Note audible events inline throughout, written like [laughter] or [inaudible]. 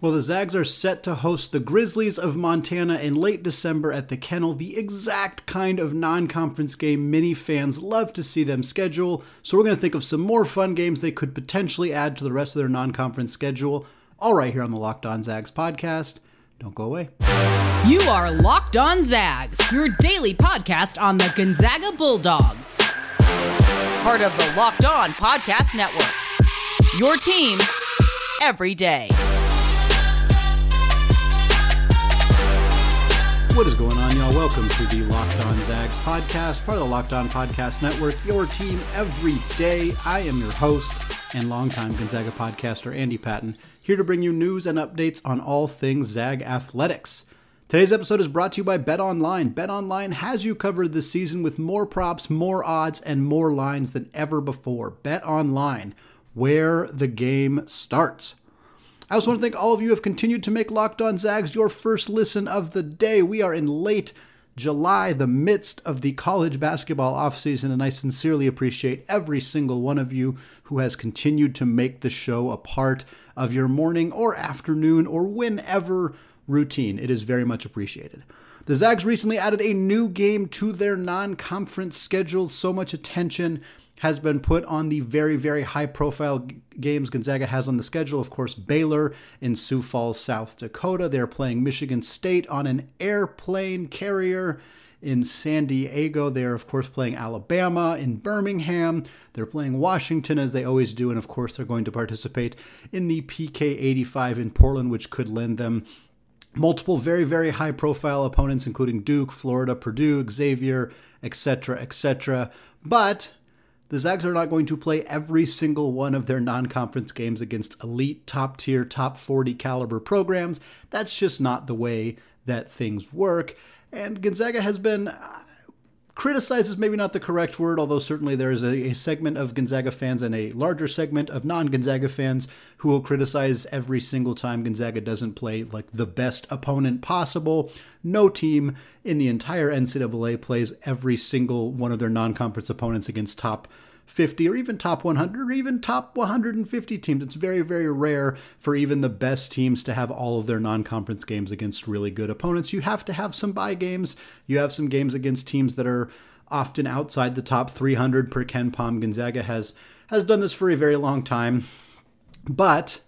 Well, the Zags are set to host the Grizzlies of Montana in late December at the Kennel, the exact kind of non conference game many fans love to see them schedule. So, we're going to think of some more fun games they could potentially add to the rest of their non conference schedule, all right here on the Locked On Zags podcast. Don't go away. You are Locked On Zags, your daily podcast on the Gonzaga Bulldogs. Part of the Locked On Podcast Network. Your team every day. What is going on, y'all? Welcome to the Locked On Zags podcast, part of the Locked On Podcast Network, your team every day. I am your host and longtime Gonzaga podcaster, Andy Patton, here to bring you news and updates on all things Zag athletics. Today's episode is brought to you by Bet Online. Bet Online has you covered this season with more props, more odds, and more lines than ever before. Bet Online, where the game starts. I also want to thank all of you who have continued to make Locked On Zags your first listen of the day. We are in late July, the midst of the college basketball offseason, and I sincerely appreciate every single one of you who has continued to make the show a part of your morning or afternoon or whenever routine. It is very much appreciated. The Zags recently added a new game to their non conference schedule. So much attention has been put on the very, very high profile games Gonzaga has on the schedule. Of course, Baylor in Sioux Falls, South Dakota. They're playing Michigan State on an airplane carrier in San Diego. They're, of course, playing Alabama in Birmingham. They're playing Washington as they always do. And, of course, they're going to participate in the PK 85 in Portland, which could lend them multiple very very high profile opponents including duke florida purdue xavier etc etc but the Zags are not going to play every single one of their non conference games against elite, top tier, top 40 caliber programs. That's just not the way that things work. And Gonzaga has been criticized is maybe not the correct word, although certainly there is a, a, segment of Gonzaga fans and a larger segment of non Gonzaga fans who will criticize every single time Gonzaga doesn't play like the best opponent possible. No team in the entire NCAA plays every single one of their non conference opponents against top 50 or even top 100 or even top 150 teams. It's very, very rare for even the best teams to have all of their non conference games against really good opponents. You have to have some bye games. You have some games against teams that are often outside the top 300 per KenPom. Gonzaga has, has done this for a very long time. But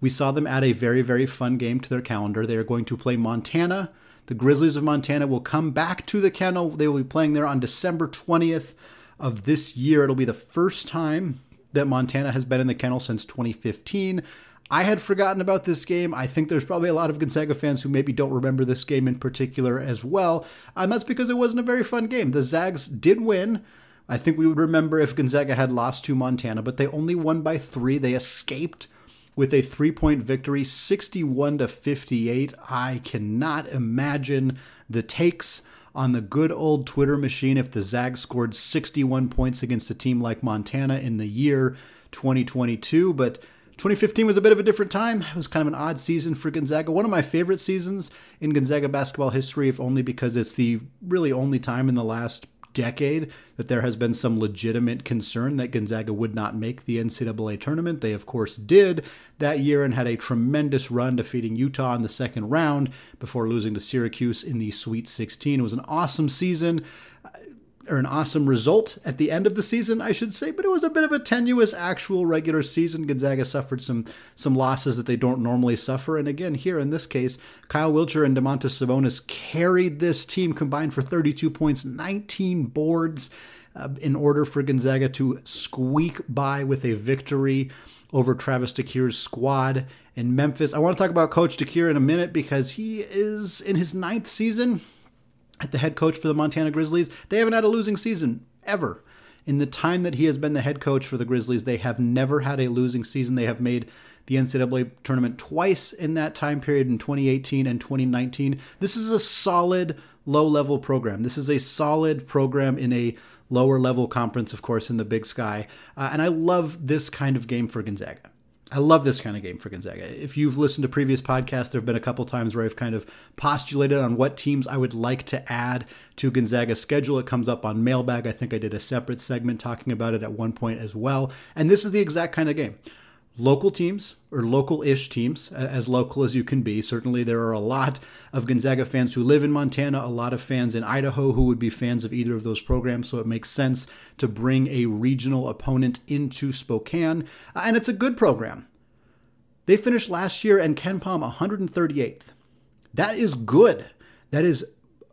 we saw them add a very, very fun game to their calendar. They are going to play Montana. The Grizzlies of Montana will come back to the kennel. They will be playing there on December 20th of this year. It'll be the first time that Montana has been in the kennel since 2015. I had forgotten about this game. I think there's probably a lot of Gonzaga fans who maybe don't remember this game in particular as well. And that's because it wasn't a very fun game. The Zags did win. I think we would remember if Gonzaga had lost to Montana, but they only won by three. They escaped with a three point victory, 61 to 58. I cannot imagine the takes on the good old Twitter machine if the Zags scored 61 points against a team like Montana in the year 2022. But 2015 was a bit of a different time. It was kind of an odd season for Gonzaga. One of my favorite seasons in Gonzaga basketball history, if only because it's the really only time in the last decade that there has been some legitimate concern that Gonzaga would not make the NCAA tournament. They, of course, did that year and had a tremendous run defeating Utah in the second round before losing to Syracuse in the Sweet 16. It was an awesome season or an awesome result at the end of the season, I should say, but it was a bit of a tenuous actual regular season. Gonzaga suffered some some losses that they don't normally suffer, and again here in this case, Kyle Wiltjer and Domantas Sabonis carried this team combined for 32 points, 19 boards, uh, in order for Gonzaga to squeak by with a victory over Travis DeCuire's squad in Memphis. I want to talk about Coach DeCuire in a minute because he is in his ninth season at the head coach for the Montana Grizzlies. They haven't had a losing season ever. In the time that he has been the head coach for the Grizzlies, they have never had a losing season. They have made the NCAA tournament twice in that time period in 2018 and 2019. This is a solid low level program. This is a solid program in a lower level conference, of course, in the big sky. Uh, and I love this kind of game for Gonzaga. I love this kind of game for Gonzaga. If you've listened to previous podcasts, there have been a couple times where I've kind of postulated on what teams I would like to add to Gonzaga's schedule. It comes up on Mailbag. I think I did a separate segment talking about it at one point as well. And this is the exact kind of game. Local teams or local ish teams, as local as you can be. Certainly, there are a lot of Gonzaga fans who live in Montana, a lot of fans in Idaho who would be fans of either of those programs. So it makes sense to bring a regional opponent into Spokane. Uh, and it's a good program. They finished last year and KenPom 138th. That is good. That is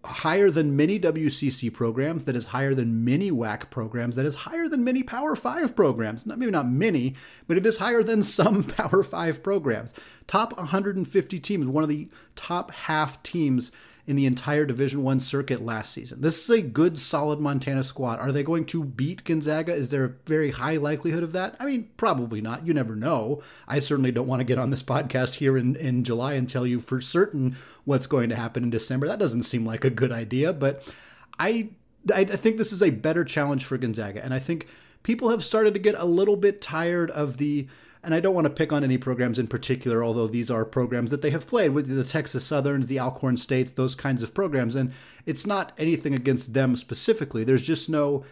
higher than many WCC programs, that is higher than many WAC programs, that is higher than many Power 5 programs. Not, maybe not many, but it is higher than some [laughs] Power 5 programs. Top 150 teams, one of the top half teams in the entire Division One circuit last season. This is a good, solid Montana squad. Are they going to beat Gonzaga? Is there a very high likelihood of that? I mean, probably not. You never know. I certainly don't want to get on this podcast here in, in July and tell you for certain what's going to happen in December. That doesn't seem like a good idea, but I I think this is a better challenge for Gonzaga, and I think people have started to get a little bit tired of the and I don't want to pick on any programs in particular, although these are programs that they have played with the Texas Southerns, the Alcorn States, those kinds of programs. And it's not anything against them specifically. There's just no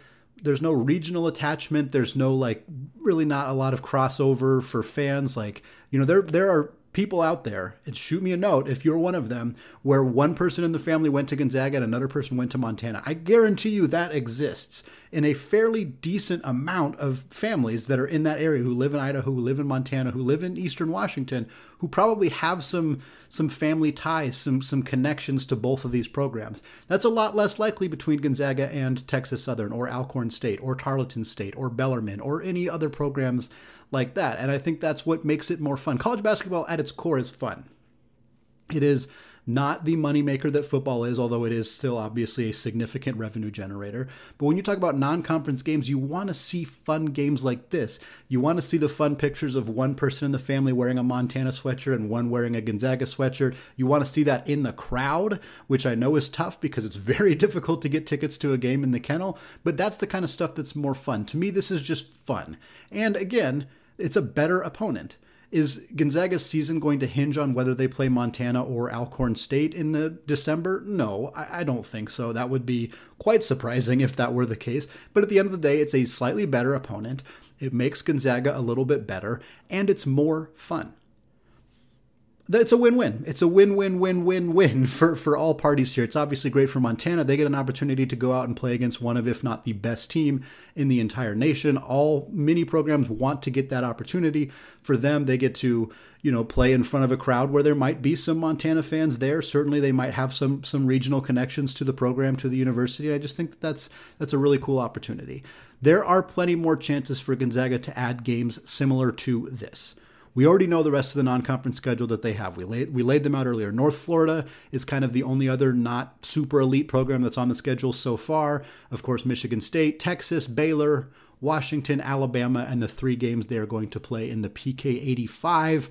there's no regional attachment. There's no like really not a lot of crossover for fans. Like, you know, there there are people out there, and shoot me a note if you're one of them, where one person in the family went to Gonzaga and another person went to Montana. I guarantee you that exists in a fairly decent amount of families that are in that area who live in Idaho, who live in Montana, who live in Eastern Washington, who probably have some some family ties, some some connections to both of these programs. That's a lot less likely between Gonzaga and Texas Southern or Alcorn State or Tarleton State or Bellarmine or any other programs like that. And I think that's what makes it more fun. College basketball at its core is fun. It is not the moneymaker that football is, although it is still obviously a significant revenue generator. But when you talk about non conference games, you want to see fun games like this. You want to see the fun pictures of one person in the family wearing a Montana sweatshirt and one wearing a Gonzaga sweatshirt. You want to see that in the crowd, which I know is tough because it's [laughs] very difficult to get tickets to a game in the kennel. But that's the kind of stuff that's more fun. To me, this is just fun. And again, it's a better opponent. Is Gonzaga's season going to hinge on whether they play Montana or Alcorn State in the December? No, I, I, don't think so. That would be quite surprising if that were the case. But at the end of the day, it's a slightly better opponent. It makes Gonzaga a little bit better, and it's more fun it's a win-win. It's a win-win-win-win-win [laughs] for, for all parties here. It's obviously great for Montana. They get an opportunity to go out and play against one of, if not the best team in the entire nation. All mini programs want to get that opportunity. For them, they get to, you know, play in front of a crowd where there might be some Montana fans there. Certainly, they might have some some regional connections to the program, to the university. And I just think that that's that's a really cool opportunity. There are plenty more chances for Gonzaga to add games similar to this. We already know the rest of the non-conference schedule that they have. We laid we laid them out earlier. North Florida is kind of the only other not super elite program that's on the schedule so far. Of course, Michigan State, Texas, Baylor, Washington, Alabama, and the three games they are going to play in the PK 85.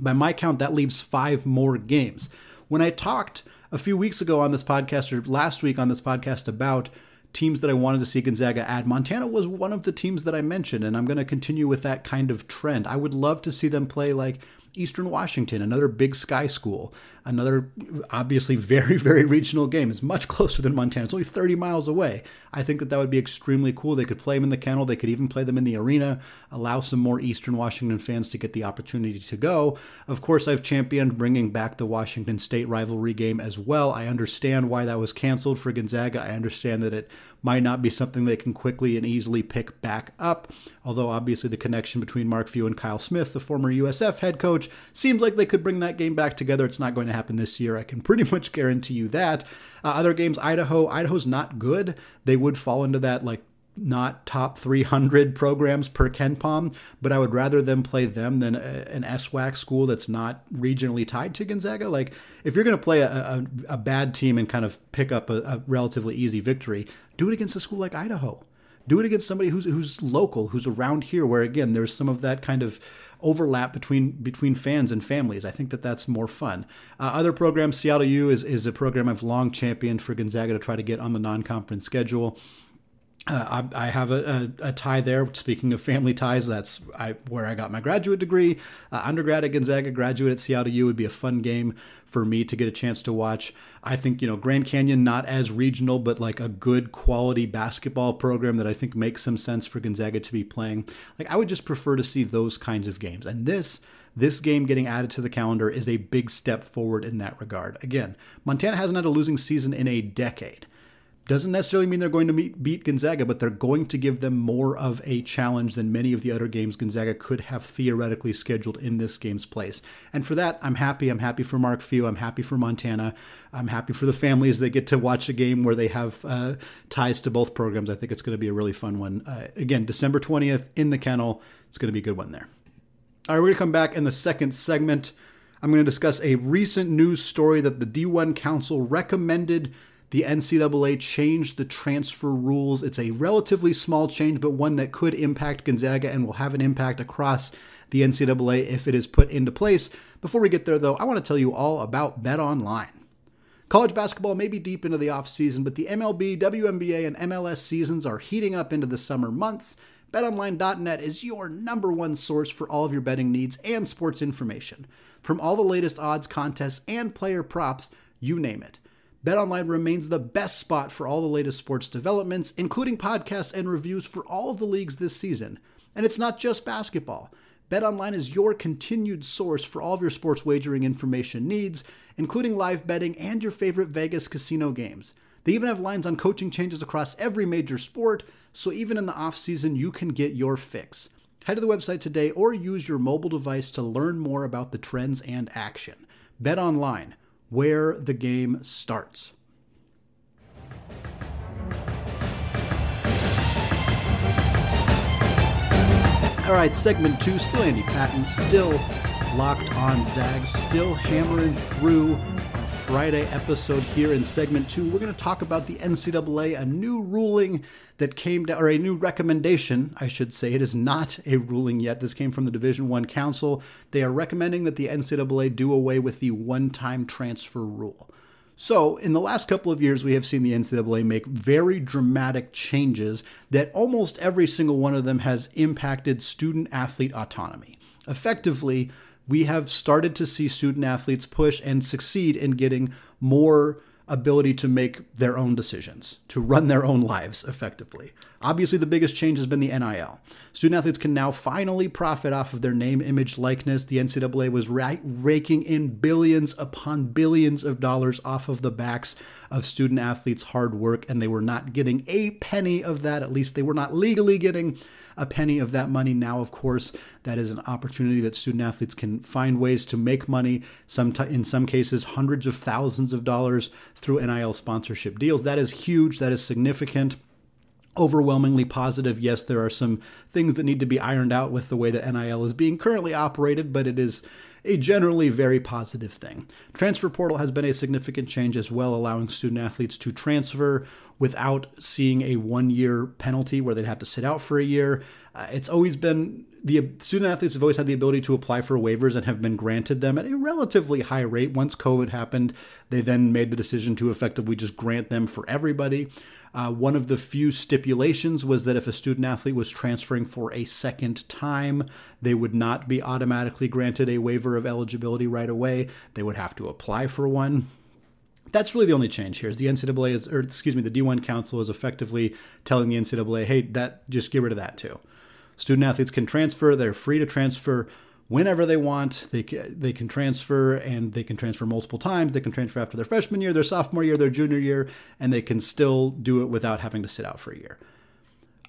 By my count, that leaves five more games. When I talked a few weeks ago on this podcast, or last week on this podcast, about teams that I wanted to see Gonzaga add. Montana was one of the teams that I mentioned, and I'm going to continue with that kind of trend. I would love to see them play like Eastern Washington, another big sky school, another obviously very, [laughs] very regional game. It's much closer than Montana. It's only 30 miles away. I think that that would be extremely cool. They could play them in the kennel. They could even play them in the arena, allow some more Eastern Washington fans to get the opportunity to go. Of course, I've championed bringing back the Washington State rivalry game as well. I understand why that was canceled for Gonzaga. I understand that it might not be something they can quickly and easily pick back up, although obviously the connection between Mark Few and Kyle Smith, the former USF head coach, seems like they could bring that game back together. It's not going to happen this year. I can pretty [laughs] much guarantee you that. Uh, other games, Idaho. Idaho's not good. They would fall into that like not top 300 programs per KenPom, but I would rather them play them than a, an SWAC school that's not regionally tied to Gonzaga. Like, if you're going to play a, a, a, bad team and kind of pick up a, a relatively easy victory, do it against a school like Idaho. Do it against somebody who's who's local, who's around here, where again there's some of that kind of overlap between between fans and families. I think that that's more fun. Uh, other programs, Seattle U is is a program I've long championed for Gonzaga to try to get on the non-conference schedule. Uh, I, I, have a, a, a, tie there. Speaking of family ties, that's I, where I got my graduate degree. Uh, undergrad at Gonzaga, graduate at Seattle U would be a fun game for me to get a chance to watch. I think, you know, Grand Canyon, not as regional, but like a good quality basketball program that I think makes some sense for Gonzaga to be playing. Like, I would just prefer to see those kinds of games. And this, this game getting added to the calendar is a big step forward in that regard. Again, Montana hasn't had a losing season in a decade. Doesn't necessarily mean they're going to meet, beat Gonzaga, but they're going to give them more of a challenge than many of the other games Gonzaga could have theoretically scheduled in this game's place. And for that, I'm happy. I'm happy for Mark Few. I'm happy for Montana. I'm happy for the families that get to watch a game where they have uh, ties to both programs. I think it's going to be a really fun one. Uh, again, December 20th in the kennel. It's going to be a good one there. All right, we're going to come back in the second segment. I'm going to discuss a recent news story that the D1 Council recommended the NCAA changed the transfer rules. It's a relatively small change, but one that could impact Gonzaga and will have an impact across the NCAA if it is put into place. Before we get there, though, I want to tell you all about Bet Online. College basketball may be deep into the offseason, but the MLB, WNBA, and MLS seasons are heating up into the summer months. BetOnline.net is your number one source for all of your betting needs and sports information. From all the latest odds, contests, and player props, you name it. BetOnline remains the best spot for all the latest sports developments, including podcasts and reviews for all of the leagues this season. And it's not just basketball. BetOnline is your continued source for all of your sports wagering information needs, including live betting and your favorite Vegas casino games. They even have lines on coaching changes across every major sport, so even in the off-season, you can get your fix. Head to the website today or use your mobile device to learn more about the trends and action. BetOnline where the game starts. All right, segment two, still Andy Patton, still locked on Zags, still hammering through Friday episode here in segment two, we're going to talk about the NCAA, a new ruling that came down, or a new recommendation, I should say. It is not a ruling yet. This came from the Division One Council. They are recommending that the NCAA do away with the one-time transfer rule. So, in the last couple of years, we have seen the NCAA make very dramatic changes that almost every single one of them has impacted student athlete autonomy. Effectively, we have started to see student athletes push and succeed in getting more ability to make their own decisions, to run their own lives effectively. Obviously, the biggest change has been the NIL. Student athletes can now finally profit off of their name, image, likeness. The NCAA was ra- raking in billions upon billions of dollars off of the backs of student athletes' hard work, and they were not getting a penny of that. At least they were not legally getting a penny of that money. Now, of course, that is an opportunity that student athletes can find ways to make money, some t- in some cases, hundreds of thousands of dollars through NIL sponsorship deals. That is huge, that is significant overwhelmingly positive. Yes, there are some things that need to be ironed out with the way that NIL is being currently operated, but it is a generally very positive thing. Transfer portal has been a significant change as well, allowing student athletes to transfer without seeing a one year penalty where they'd have to sit out for a year. Uh, it's always been the student athletes have always had the ability to apply for waivers and have been granted them at a relatively high rate. Once COVID happened, they then made the decision to effectively just grant them for everybody. Uh, one of the few stipulations was that if a student athlete was transferring for a second time, they would not be automatically granted a waiver of eligibility right away. They would have to apply for one. That's really the only change here. Is the NCAA is, or excuse me, the D1 Council is effectively telling the NCAA, hey, that just get rid of that too. Student athletes can transfer; they're free to transfer whenever they want. They they can transfer and they can transfer multiple times. They can transfer after their freshman year, their sophomore year, their junior year, and they can still do it without having to sit out for a year.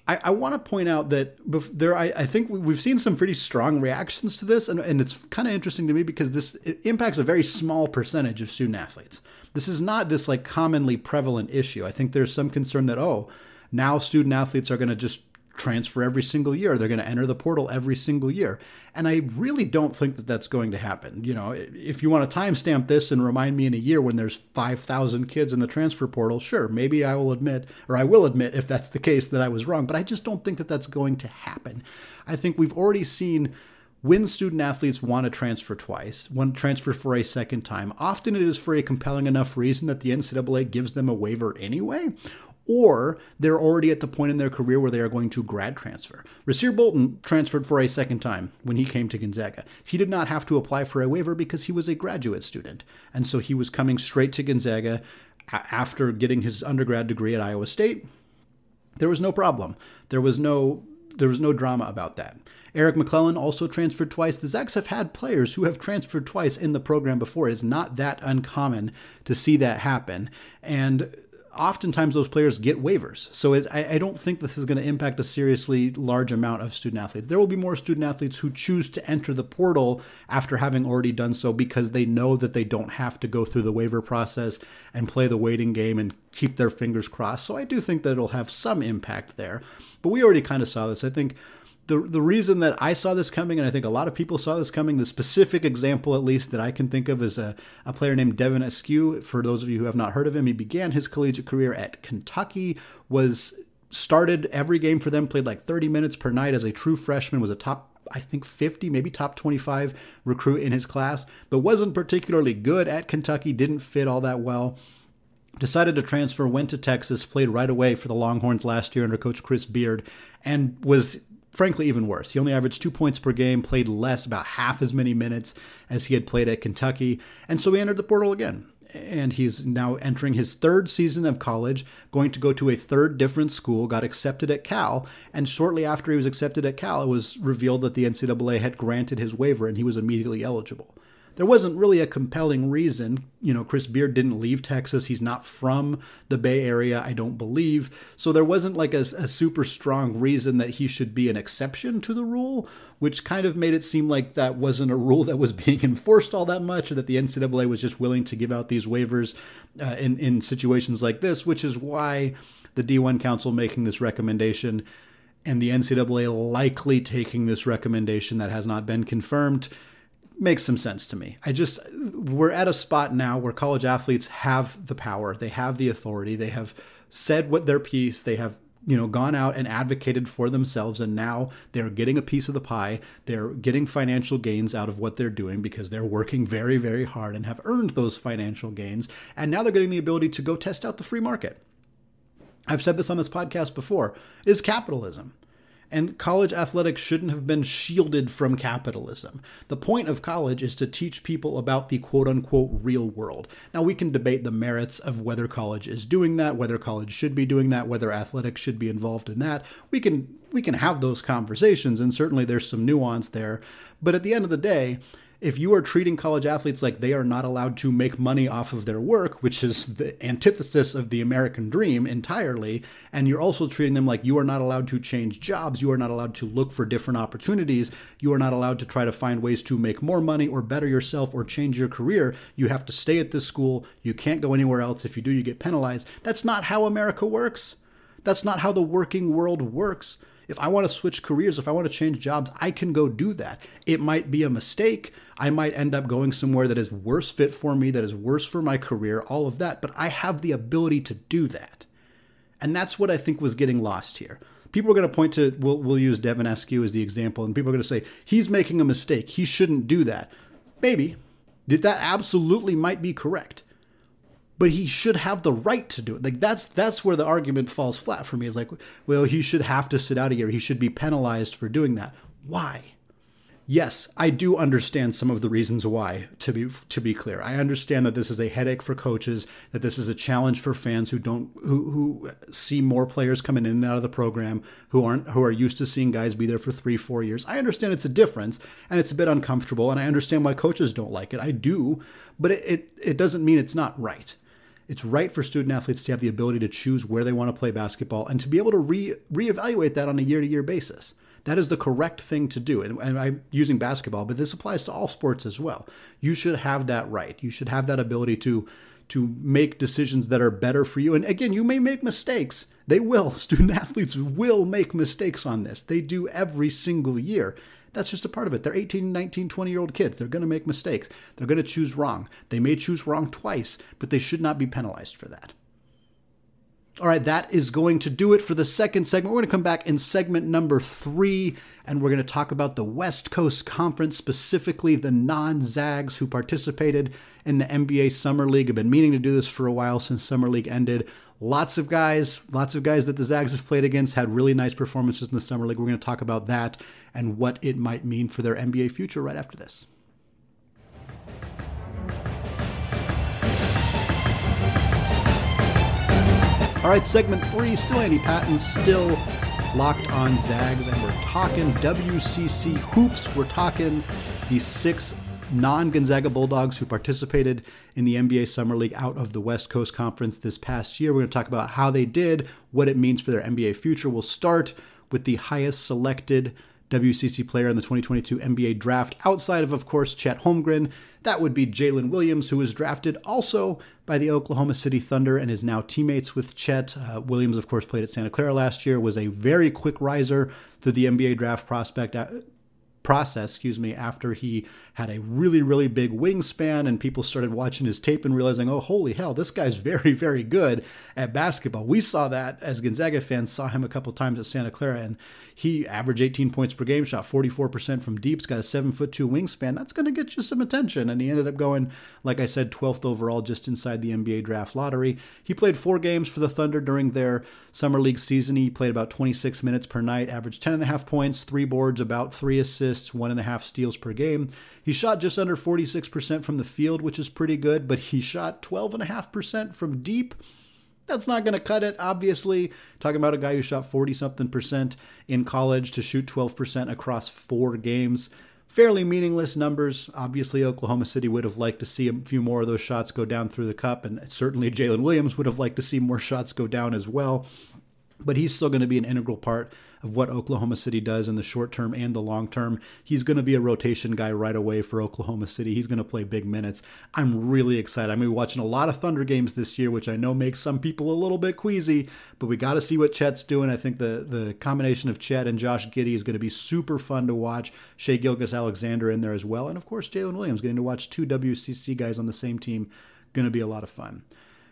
I, I want to point out that there, I, I, think we've seen some pretty strong reactions to this, and, and it's kind of interesting to me because this impacts a very small percentage of student athletes. This is not this like commonly prevalent issue. I think there's some concern that oh, now student athletes are going to just transfer every single year. They're going to enter the portal every single year. And I really don't think that that's going to happen. You know, if you want to timestamp this and remind me in a year when there's 5,000 kids in the transfer portal, sure, maybe I will admit, or I will admit if that's the case that I was wrong. But I just don't think that that's going to happen. I think we've already seen when student athletes want to transfer twice, want to transfer for a second time, often it is for a compelling enough reason that the NCAA gives them a waiver anyway, or they're already at the point in their career where they are going to grad transfer. Rasir Bolton transferred for a second time when he came to Gonzaga. He did not have to apply for a waiver because he was a graduate student. And so he was coming straight to Gonzaga after getting his undergrad degree at Iowa State. There was no problem. There was no there was no drama about that. Eric McClellan also transferred twice. The Zags have had players who have transferred twice in the program before. It's not that uncommon to see that happen. And oftentimes those players get waivers. So it, I, I, don't think this is going to impact a seriously large amount of student athletes. There will be more student athletes who choose to enter the portal after having already done so because they know that they don't have to go through the waiver process and play the waiting game and keep their fingers crossed. So I do think that it'll have some impact there. But we already kind of saw this. I think the the reason that I saw this coming, and I think a lot of people saw this coming, the specific example at least that I can think of is a, a player named Devin Askew. For those of you who have not heard of him, he began his collegiate career at Kentucky, was started every game for them, played like 30 minutes per night as a true freshman, was a top I think 50, maybe top 25 recruit in his class, but wasn't particularly good at Kentucky, didn't fit all that well decided to transfer, went to Texas, played right away for the Longhorns last year under coach Chris Beard, and was frankly even worse. He only averaged two points per game, played less, about half as many minutes as he had played at Kentucky, and so he entered the portal again. And he's now entering his third season of college, going to go to a third different school, got accepted at Cal. And shortly after he was accepted at Cal, it was revealed that the NCAA had granted his waiver and he was immediately eligible there wasn't really a compelling reason. You know, Chris Beard didn't leave Texas. He's not from the Bay Area, I don't believe. So there wasn't like a, a, super strong reason that he should be an exception to the rule, which kind of made it seem like that wasn't a rule that was [laughs] being enforced all that much, or that the NCAA was just willing to give out these waivers uh, in, in situations like this, which is why the D1 Council making this recommendation and the NCAA likely taking this recommendation that has not been confirmed makes some sense to me. I just we're at a spot now where college athletes have the power, they have the authority, they have said what their piece, they have you know gone out and advocated for themselves and now they're getting a piece of the pie. They're getting financial gains out of what they're doing because they're working very very hard and have earned those financial gains. And now they're getting the ability to go test out the free market. I've said this on this podcast before. Is capitalism and college athletics shouldn't have been shielded from capitalism. The point of college is to teach people about the quote unquote real world. Now, we can debate the merits of whether college is doing that, whether college should be doing that, whether athletics should be involved in that. We can we can have those conversations and certainly there's some nuance there, but at the end of the day, if you are treating college athletes like they are not allowed to make money off of their work, which is the antithesis of the American dream entirely, and you're also treating them like you are not allowed to change jobs, you are not allowed to look for different opportunities, you are not allowed to try to find ways to make more money or better yourself or change your career, you have to stay at this school, you can't go anywhere else. If you do, you get penalized. That's not how America works. That's not how the working world works. If I want to switch careers, if I want to change jobs, I can go do that. It might be a mistake. I might end up going somewhere that is worse fit for me, that is worse for my career, all of that, but I have the ability to do that. And that's what I think was getting lost here. People are going to point to, we'll, we'll use Devin Askew as the example, and people are going to say, he's making a mistake. He shouldn't do that. Maybe. That absolutely might be correct but he should have the right to do it. Like that's that's where the argument falls flat for me. Is like, well, he should have to sit out a year. He should be penalized for doing that. Why? Yes, I do understand some of the reasons why. To be to be clear, I understand that this is a headache for coaches, that this is a challenge for fans who don't who who see more players coming in and out of the program, who aren't who are used to seeing guys be there for three four years. I understand it's a difference and it's a bit uncomfortable, and I understand why coaches don't like it. I do, but it it, it doesn't mean it's not right. It's right for student athletes to have the ability to choose where they want to play basketball and to be able to re reevaluate that on a year to year basis. That is the correct thing to do. And, and, I'm using basketball, but this applies to all sports as well. You should have that right. You should have that ability to to make decisions that are better for you. And again, you may make mistakes. They will. [laughs] Student athletes will make mistakes on this. They do every single year. That's just a part of it. They're 18, 19, 20 year old kids. They're going to make mistakes. They're going to choose wrong. They may choose wrong twice, but they should not be penalized for that. All right, that is going to do it for the second segment. We're going to come back in segment number three, and we're going to talk about the West Coast Conference, specifically the non Zags who participated in the NBA Summer League. I've been meaning to do this for a while since Summer League ended. Lots of guys, lots of guys that the Zags have played against had really nice performances in the Summer League. We're going to talk about that and what it might mean for their NBA future right after this. All right, segment three, still Andy Patton, still locked on Zags, and we're talking WCC hoops. We're talking the six non Gonzaga Bulldogs who participated in the NBA Summer League out of the West Coast Conference this past year. We're going to talk about how they did, what it means for their NBA future. We'll start with the highest selected WCC player in the 2022 NBA draft, outside of, of course, Chet Holmgren. That would be Jalen Williams, who was drafted also by the Oklahoma City Thunder and is now teammates with Chet. Uh, Williams, of course, played at Santa Clara last year, was a very quick riser through the NBA draft prospect uh, process, excuse me, after he had a really, really big wingspan and people started watching his tape and realizing, oh, holy hell, this guy's [laughs] very, very good at basketball. We saw that as Gonzaga fans, saw him a couple times at Santa Clara, and he averaged 18 points per game, shot 44% from deep, got a seven foot two wingspan. That's going to get you some attention. And he ended up going, like I said, 12th overall, just inside the NBA draft lottery. He played four games for the Thunder during their summer league season. He played about 26 minutes per night, averaged 10.5 points, three boards, about three assists, one and a half steals per game. He shot just under 46% from the field, which is pretty good, but he shot 12.5% from deep. That's not going to cut it, obviously. Talking about a guy who shot 40 something percent in college to shoot 12% across four games. Fairly meaningless numbers. Obviously, Oklahoma City would have liked to see a few more of those shots go down through the cup, and certainly Jalen Williams would have liked to see more shots go down as well but he's still going to be an integral part of what Oklahoma City does in the short term and the long term. He's going to be a rotation guy right away for Oklahoma City. He's going to play big minutes. I'm really excited. I'm going to be watching a lot of Thunder games this year, which I know makes some people a little bit queasy, but we got to see what Chet's doing. I think the, the combination of Chet and Josh Giddey is going to be super fun to watch. Shai Gilgeous-Alexander in there as well. And of course, Jalen Williams getting to watch two WCC guys on the same team. Going to be a lot of fun.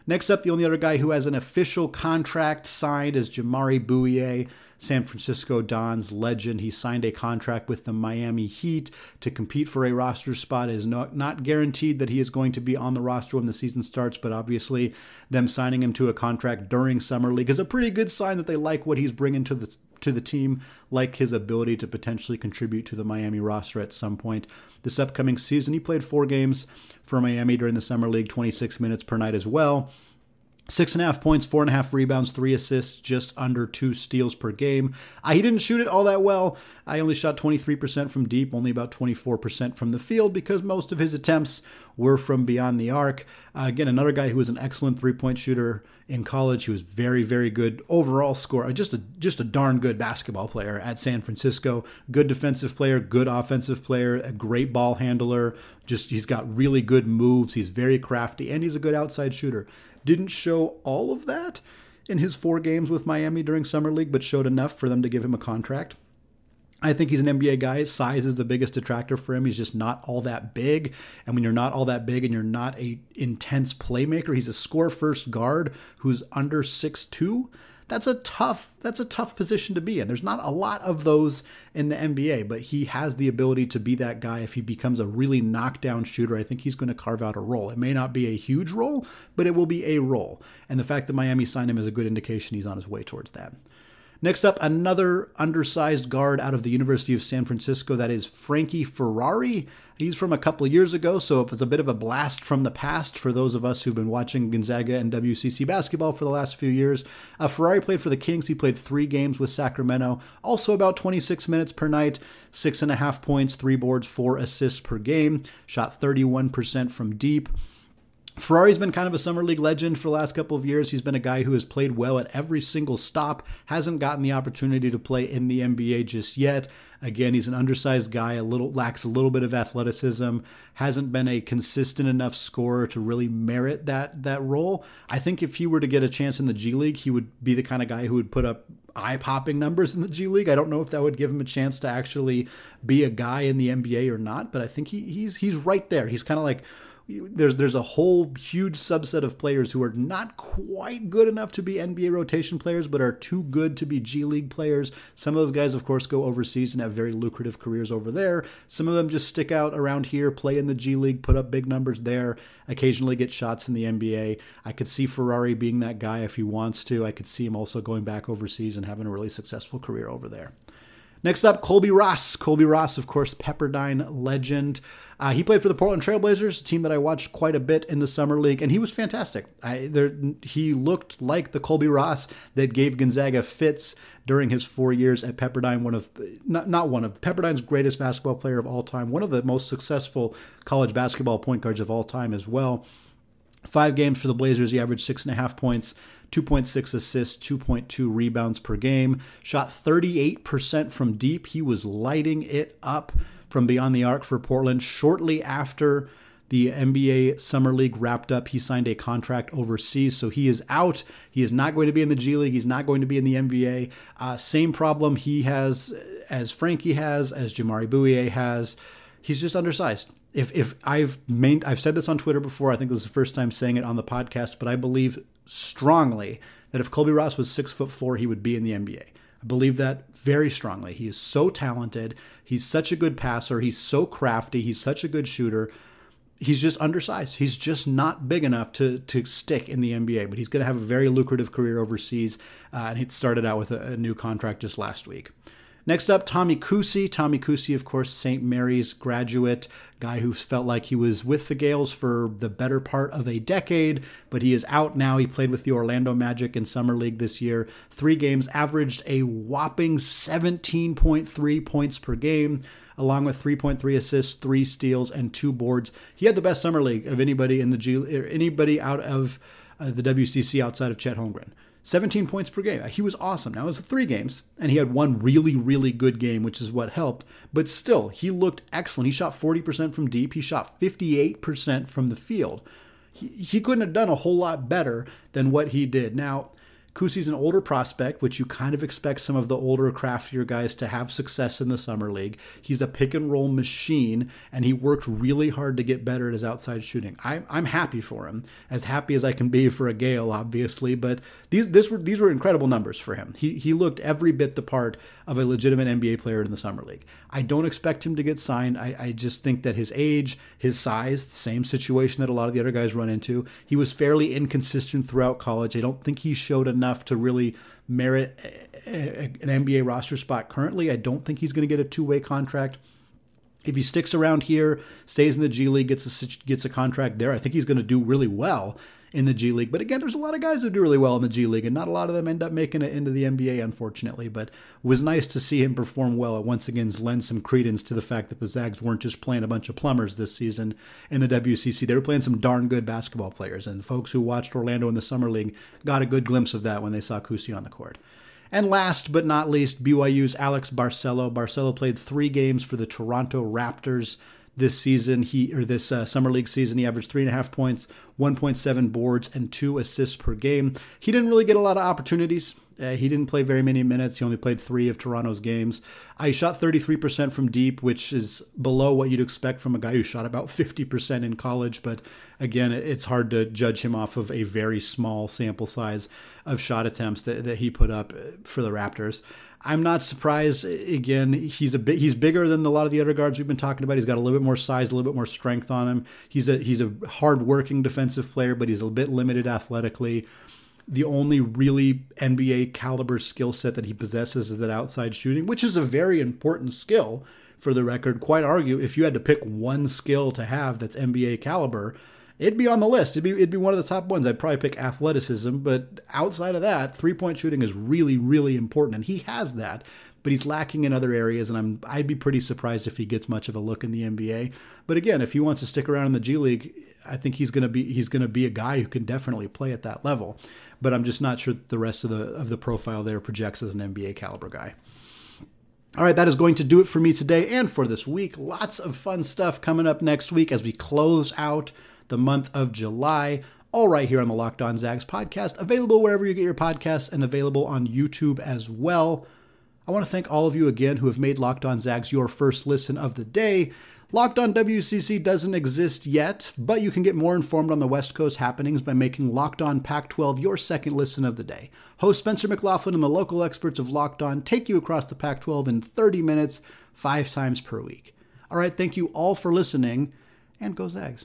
Next up, the only other guy who has an official contract signed is Jamari Bouyea, San Francisco Dons legend. He signed a contract with the Miami Heat to compete for a roster spot. It is not, not guaranteed that he is going to be on the roster when the season starts, but obviously, them signing him to a contract during Summer League is a pretty good sign that they like what he's bringing to the to the team, like his ability to potentially contribute to the Miami roster at some point this upcoming season. He played four games for Miami during the Summer League, 26 minutes per night as well. Six and a half points, four and a half rebounds, three assists, just under two steals per game. Uh, he didn't shoot it all that well. I only shot 23% from deep, only about 24% from the field because most of his attempts were from beyond the arc. Uh, again, another guy who was an excellent three point shooter in college. He was very, very good overall scorer. Just a just a darn good basketball player at San Francisco. Good defensive player, good offensive player, a great ball handler. Just he's got really good moves. He's very crafty, and he's a good outside shooter. Didn't show all of that in his four games with Miami during Summer League, but showed enough for them to give him a contract. I think he's an NBA guy. His size is the biggest attractor for him. He's just not all that big. And when you're not all that big and you're not a intense playmaker, he's a score first guard who's under six two that's a tough that's a tough position to be in. There's not a lot of those in the NBA, but he has the ability to be that guy if he becomes a really knockdown shooter. I think he's going to carve out a role. It may not be a huge role, but it will be a role. And the fact that Miami signed him is a good indication he's on his way towards that. Next up, another undersized guard out of the University of San Francisco. That is Frankie Ferrari. He's from a couple years ago, so it was a bit of a blast from the past for those of us who've been watching Gonzaga and WCC basketball for the last few years. Uh, Ferrari played for the Kings. He played three games with Sacramento, also about 26 minutes per night, six and a half points, three boards, four assists per game, shot 31% from deep. Ferrari's been kind of a summer league legend for the last couple of years. He's been a guy who has played well at every single stop, hasn't gotten the opportunity to play in the NBA just yet. Again, he's an undersized guy, a little lacks a little bit of athleticism, hasn't been a consistent enough scorer to really merit that that role. I think if he were to get a chance in the G League, he would be the kind of guy who would put up eye-popping numbers in the G League. I don't know if that would give him a chance to actually be a guy in the NBA or not, but I think he, he's he's right there. He's kind of like there's there's a whole huge subset of players who are not quite good enough to be NBA rotation players, but are too good to be G League players. Some of those guys, of course, go overseas and have very lucrative careers over there. Some of them just stick out around here, play in the G League, put up big numbers there, occasionally get shots in the NBA. I could see Ferrari being that guy if he wants to. I could see him also going back overseas and having a really successful career over there. Next up, Colby Ross. Colby Ross, of course, Pepperdine legend. Uh, he played for the Portland Trailblazers, a team that I watched quite a bit in the summer league, and he was fantastic. I, there, he looked like the Colby Ross that gave Gonzaga fits during his four years at Pepperdine. One of not not one of Pepperdine's greatest basketball player of all time. One of the most successful college basketball point guards of all time as well. Five games for the Blazers, he averaged six and a half points, 2.6 assists, 2.2 rebounds per game. Shot 38% from deep. He was lighting it up from beyond the arc for Portland. Shortly after the NBA Summer League wrapped up, he signed a contract overseas. So he is out. He is not going to be in the G League. He's not going to be in the NBA. Uh, same problem he has as Frankie has, as Jamari Bouyea has. He's just undersized if if I've main, I've said this on Twitter before, I think this is the first time saying it on the podcast, but I believe strongly that if Colby Ross was six foot four, he would be in the NBA. I believe that very strongly. He is so talented. He's such a good passer. He's so crafty. He's such a good shooter. He's just undersized. He's just not big enough to to stick in the NBA. But he's going to have a very lucrative career overseas, uh, and he started out with a, a new contract just last week. Next up, Tommy Kuhse. Tommy Kuhse, of course, St. Mary's graduate, guy who felt like he was with the Gaels for the better part of a decade, but he is out now. He played with the Orlando Magic in Summer League this year. Three games, averaged a whopping 17.3 points per game along with 3.3 assists, three steals, and two boards. He had the best summer league of anybody in the G, anybody out of uh, the WCC outside of Chet Holmgren. 17 points per game. He was awesome. Now it was three games, and he had one really, really good game, which is what helped. But still, he looked excellent. He shot 40% from deep. He shot 58% from the field. He, he couldn't have done a whole lot better than what he did. Now, Kuhse's an older prospect, which you kind of expect some of the older, craftier guys to have success in the summer league. He's a pick and roll machine, and he worked really hard to get better at his outside shooting. I, I'm happy for him, as happy as I can be for a Gael, obviously. But these this were these were incredible numbers for him. He he looked every bit the part of a legitimate NBA player in the summer league. I don't expect him to get signed. I, I just think that his age, his size, the same situation that a lot of the other guys run into. He was fairly inconsistent throughout college. I don't think he showed enough enough to really merit an NBA roster spot currently. I don't think he's going to get a two way contract. If he sticks around here, stays in the G League, gets a gets a contract there, I think he's going to do really well in the G League. But again, there's a lot of guys who do really well in the G League, and not a lot of them end up making it into the NBA, unfortunately. But it was nice to see him perform well. It once again lends some credence to the fact that the Zags weren't just playing a bunch of plumbers this season in the WCC. They were playing some darn good basketball players, and folks who watched Orlando in the Summer League got a good glimpse of that when they saw Kuhse on the court. And last but not least, BYU's Alex Barcelo. Barcelo played three games for the Toronto Raptors this season. He or this uh, summer league season, he averaged three and a half points, 1.7 boards, and two assists per game. He didn't really get a lot of opportunities. Uh, he didn't play very many minutes. He only played three of Toronto's games. I shot 33% from deep, which is below what you'd expect from a guy who shot about 50% in college. But again, it's hard to judge him off of a very small sample size of shot attempts that, that he put up for the Raptors. I'm not surprised. Again, he's a bit he's bigger than a lot of the other guards we've been talking about. He's got a little bit more size, a little bit more strength on him. He's a he's a hard-working player, but he's a bit limited athletically. The only really NBA caliber skill set that he possesses is that outside shooting, which is a very important skill for the record. Quite argue if you had to pick one skill to have that's NBA caliber, it'd be on the list. It'd be it'd be one of the top ones. I'd probably pick athleticism, but outside of that, three point shooting is really really important, and he has that. But he's lacking in other areas, and I'm I'd be pretty surprised if he gets much of a look in the NBA. But again, if he wants to stick around in the G League, I think he's gonna be he's gonna be a guy who can definitely play at that level. But I'm just not sure the rest of the of the profile there projects as an NBA caliber guy. All right, that is going to do it for me today and for this week. Lots of fun stuff coming up next week as we close out the month of July. All right, here on the Locked On Zags podcast, available wherever you get your podcasts and available on YouTube as well. I want to thank all of you again who have made Locked On Zags your first listen of the day. Locked on WCC doesn't exist yet, but you can get more informed on the West Coast happenings by making Locked On Pac 12 your second listen of the day. Host Spencer McLaughlin and the local experts of Locked On take you across the Pac 12 in 30 minutes, five times per week. All right, thank you all for listening, and go Zags.